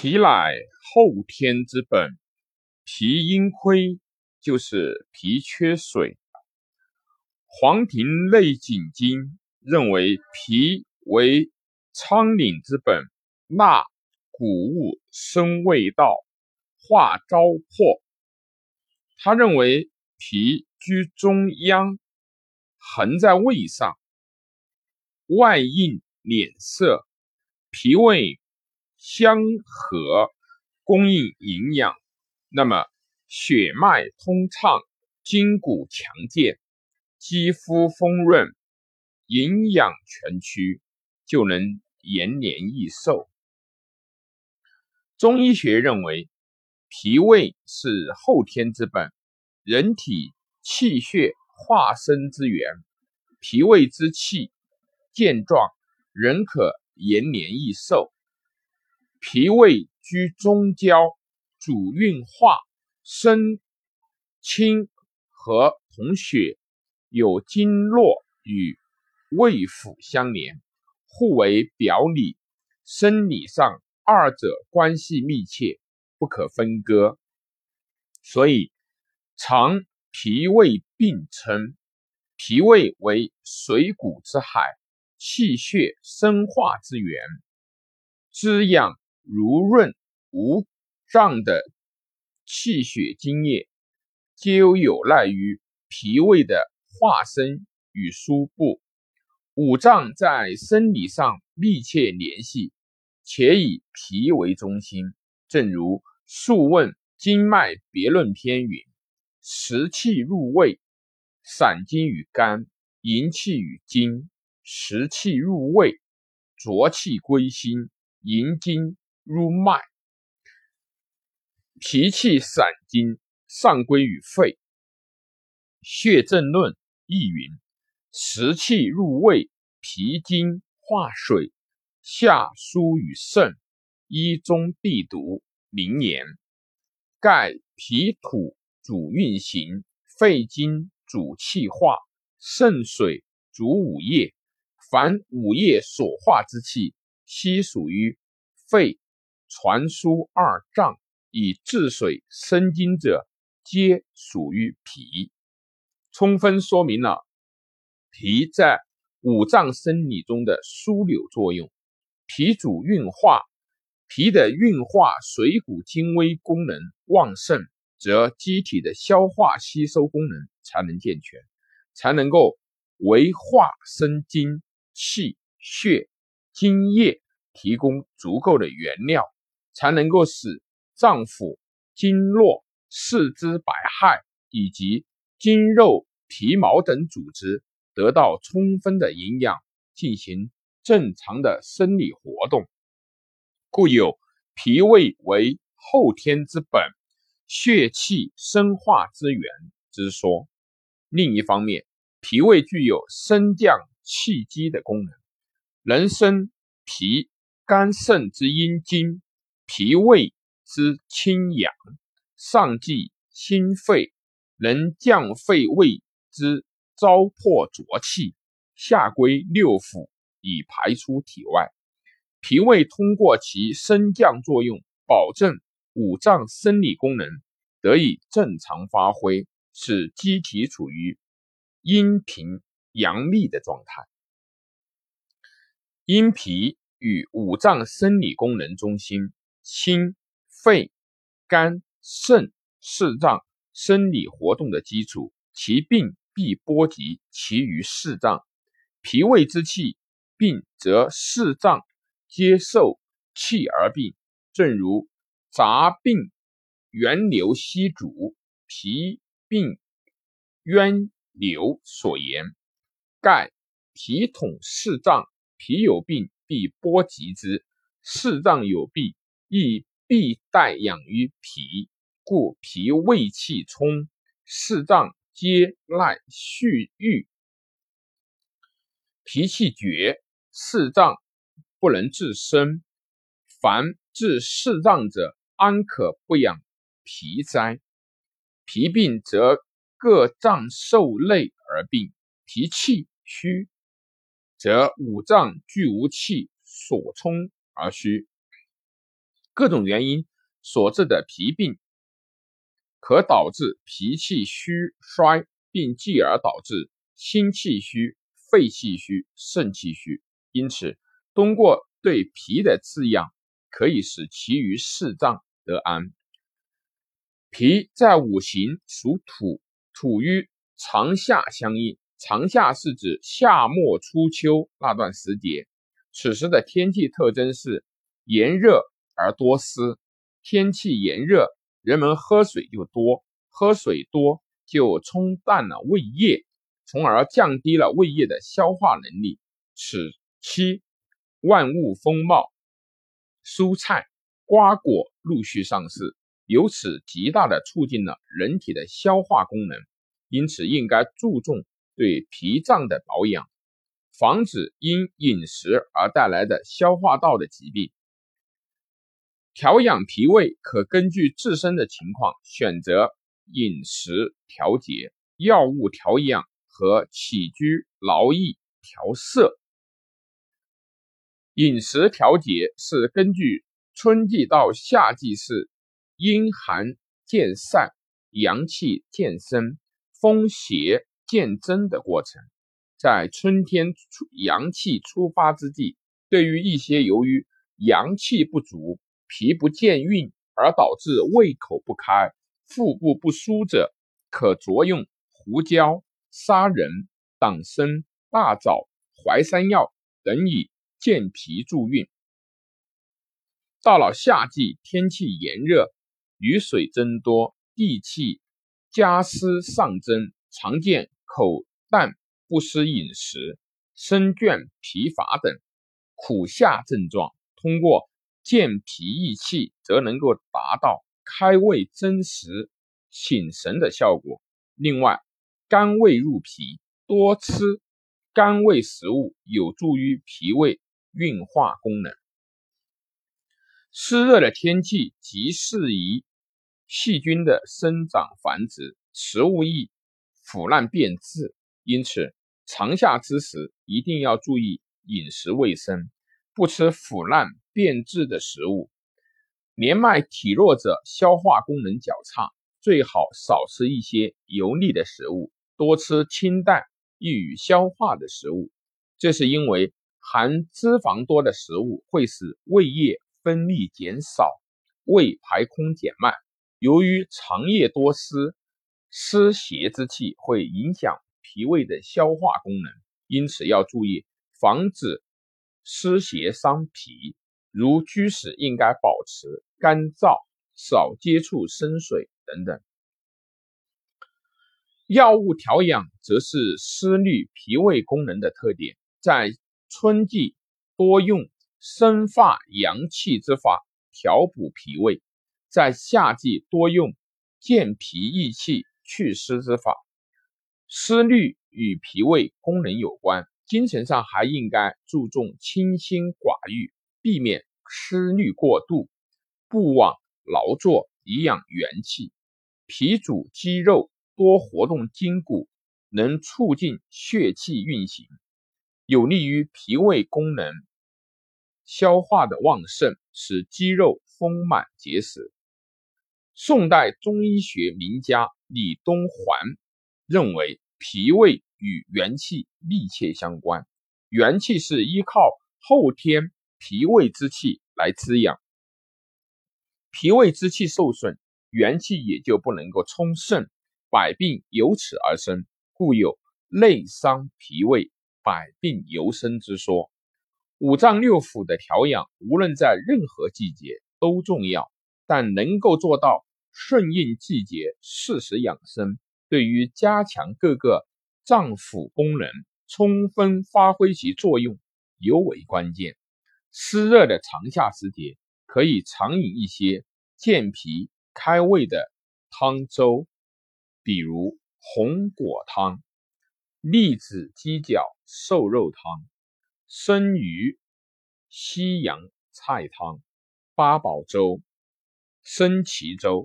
脾乃后天之本，脾阴亏就是脾缺水。《黄庭内景经》认为脾为仓廪之本，纳谷物生味道，化糟粕。他认为脾居中央，横在胃上，外应脸色，脾胃。相合，供应营养，那么血脉通畅，筋骨强健，肌肤丰润，营养全区，就能延年益寿。中医学认为，脾胃是后天之本，人体气血化生之源，脾胃之气健壮，人可延年益寿。脾胃居中焦，主运化，生清和统血，有经络与胃腑相连，互为表里。生理上，二者关系密切，不可分割。所以，常脾胃并称。脾胃为水谷之海，气血生化之源，滋养。如润无胀的气血津液，皆有赖于脾胃的化生与输布。五脏在生理上密切联系，且以脾为中心。正如《素问·经脉别论篇》云：“食气入胃，散精于肝，营气于筋；食气入胃，浊气归心，营精。”入脉，脾气散精，上归于肺。血正论亦云：食气入胃，脾经化水，下输于肾，一中必毒。名言。盖脾土主运行，肺经主气化，肾水主五液。凡五液所化之气，悉属于肺。传输二脏以治水生津者，皆属于脾，充分说明了脾在五脏生理中的枢纽作用。脾主运化，脾的运化水谷精微功能旺盛，则机体的消化吸收功能才能健全，才能够为化生精气血津液提供足够的原料。才能够使脏腑、经络、四肢百骸以及筋肉、皮毛等组织得到充分的营养，进行正常的生理活动。故有脾胃为后天之本，血气生化之源之说。另一方面，脾胃具有升降气机的功能，能生脾、肝、肾之阴精。脾胃之清阳，上济心肺，能降肺胃之糟粕浊气，下归六腑以排出体外。脾胃通过其升降作用，保证五脏生理功能得以正常发挥，使机体处于阴平阳秘的状态。阴脾与五脏生理功能中心。心、肺、肝、肾四脏生理活动的基础，其病必波及其余四脏。脾胃之气病，则四脏皆受气而病。正如杂病源流息主，脾病渊流所言。盖脾统四脏，脾有病必波及之，四脏有病。亦必待养于脾，故脾胃气充，四脏皆赖蓄郁；脾气绝，四脏不能自生。凡治四脏者，安可不养脾哉？脾病则各脏受累而病，脾气虚，则五脏俱无气所充而虚。各种原因所致的脾病，可导致脾气虚衰，并继而导致心气虚、肺气虚、肾气虚。因此，通过对脾的滋养，可以使其余四脏得安。脾在五行属土，土与长夏相应。长夏是指夏末初秋那段时节，此时的天气特征是炎热而多湿。天气炎热，人们喝水就多，喝水多就冲淡了胃液，从而降低了胃液的消化能力。此期万物丰茂，蔬菜、瓜果陆续上市，由此极大的促进了人体的消化功能。因此，应该注重。对脾脏的保养，防止因饮食而带来的消化道的疾病。调养脾胃可根据自身的情况选择饮食调节、药物调养和起居劳逸调摄。饮食调节是根据春季到夏季是阴寒渐散、阳气渐生、风邪。渐增的过程，在春天阳气出发之际，对于一些由于阳气不足、脾不健运而导致胃口不开、腹部不舒者，可着用胡椒、砂仁、党参、大枣、淮山药等以健脾助运。到了夏季，天气炎热，雨水增多，地气加湿上蒸，常见。口淡不思饮食、身倦疲乏等苦夏症状，通过健脾益气，则能够达到开胃增食、醒神的效果。另外，甘味入脾，多吃甘味食物有助于脾胃运化功能。湿热的天气极适宜细菌的生长繁殖，食物易。腐烂变质，因此长夏之时一定要注意饮食卫生，不吃腐烂变质的食物。年迈体弱者消化功能较差，最好少吃一些油腻的食物，多吃清淡易于消化的食物。这是因为含脂肪多的食物会使胃液分泌减少，胃排空减慢。由于肠液多湿。湿邪之气会影响脾胃的消化功能，因此要注意防止湿邪伤脾。如居室应该保持干燥，少接触生水等等。药物调养则是思虑脾胃功能的特点，在春季多用生发阳气之法调补脾胃，在夏季多用健脾益气。祛湿之法，思虑与脾胃功能有关，精神上还应该注重清心寡欲，避免思虑过度，不枉劳作以养元气。脾主肌肉，多活动筋骨，能促进血气运行，有利于脾胃功能消化的旺盛，使肌肉丰满结实。宋代中医学名家。李东垣认为，脾胃与元气密切相关，元气是依靠后天脾胃之气来滋养，脾胃之气受损，元气也就不能够充盛，百病由此而生，故有内伤脾胃，百病由生之说。五脏六腑的调养，无论在任何季节都重要，但能够做到。顺应季节，适时养生，对于加强各个脏腑功能，充分发挥其作用尤为关键。湿热的长夏时节，可以常饮一些健脾开胃的汤粥，比如红果汤、栗子鸡脚瘦肉汤、生鱼西洋菜汤、八宝粥、生芪粥。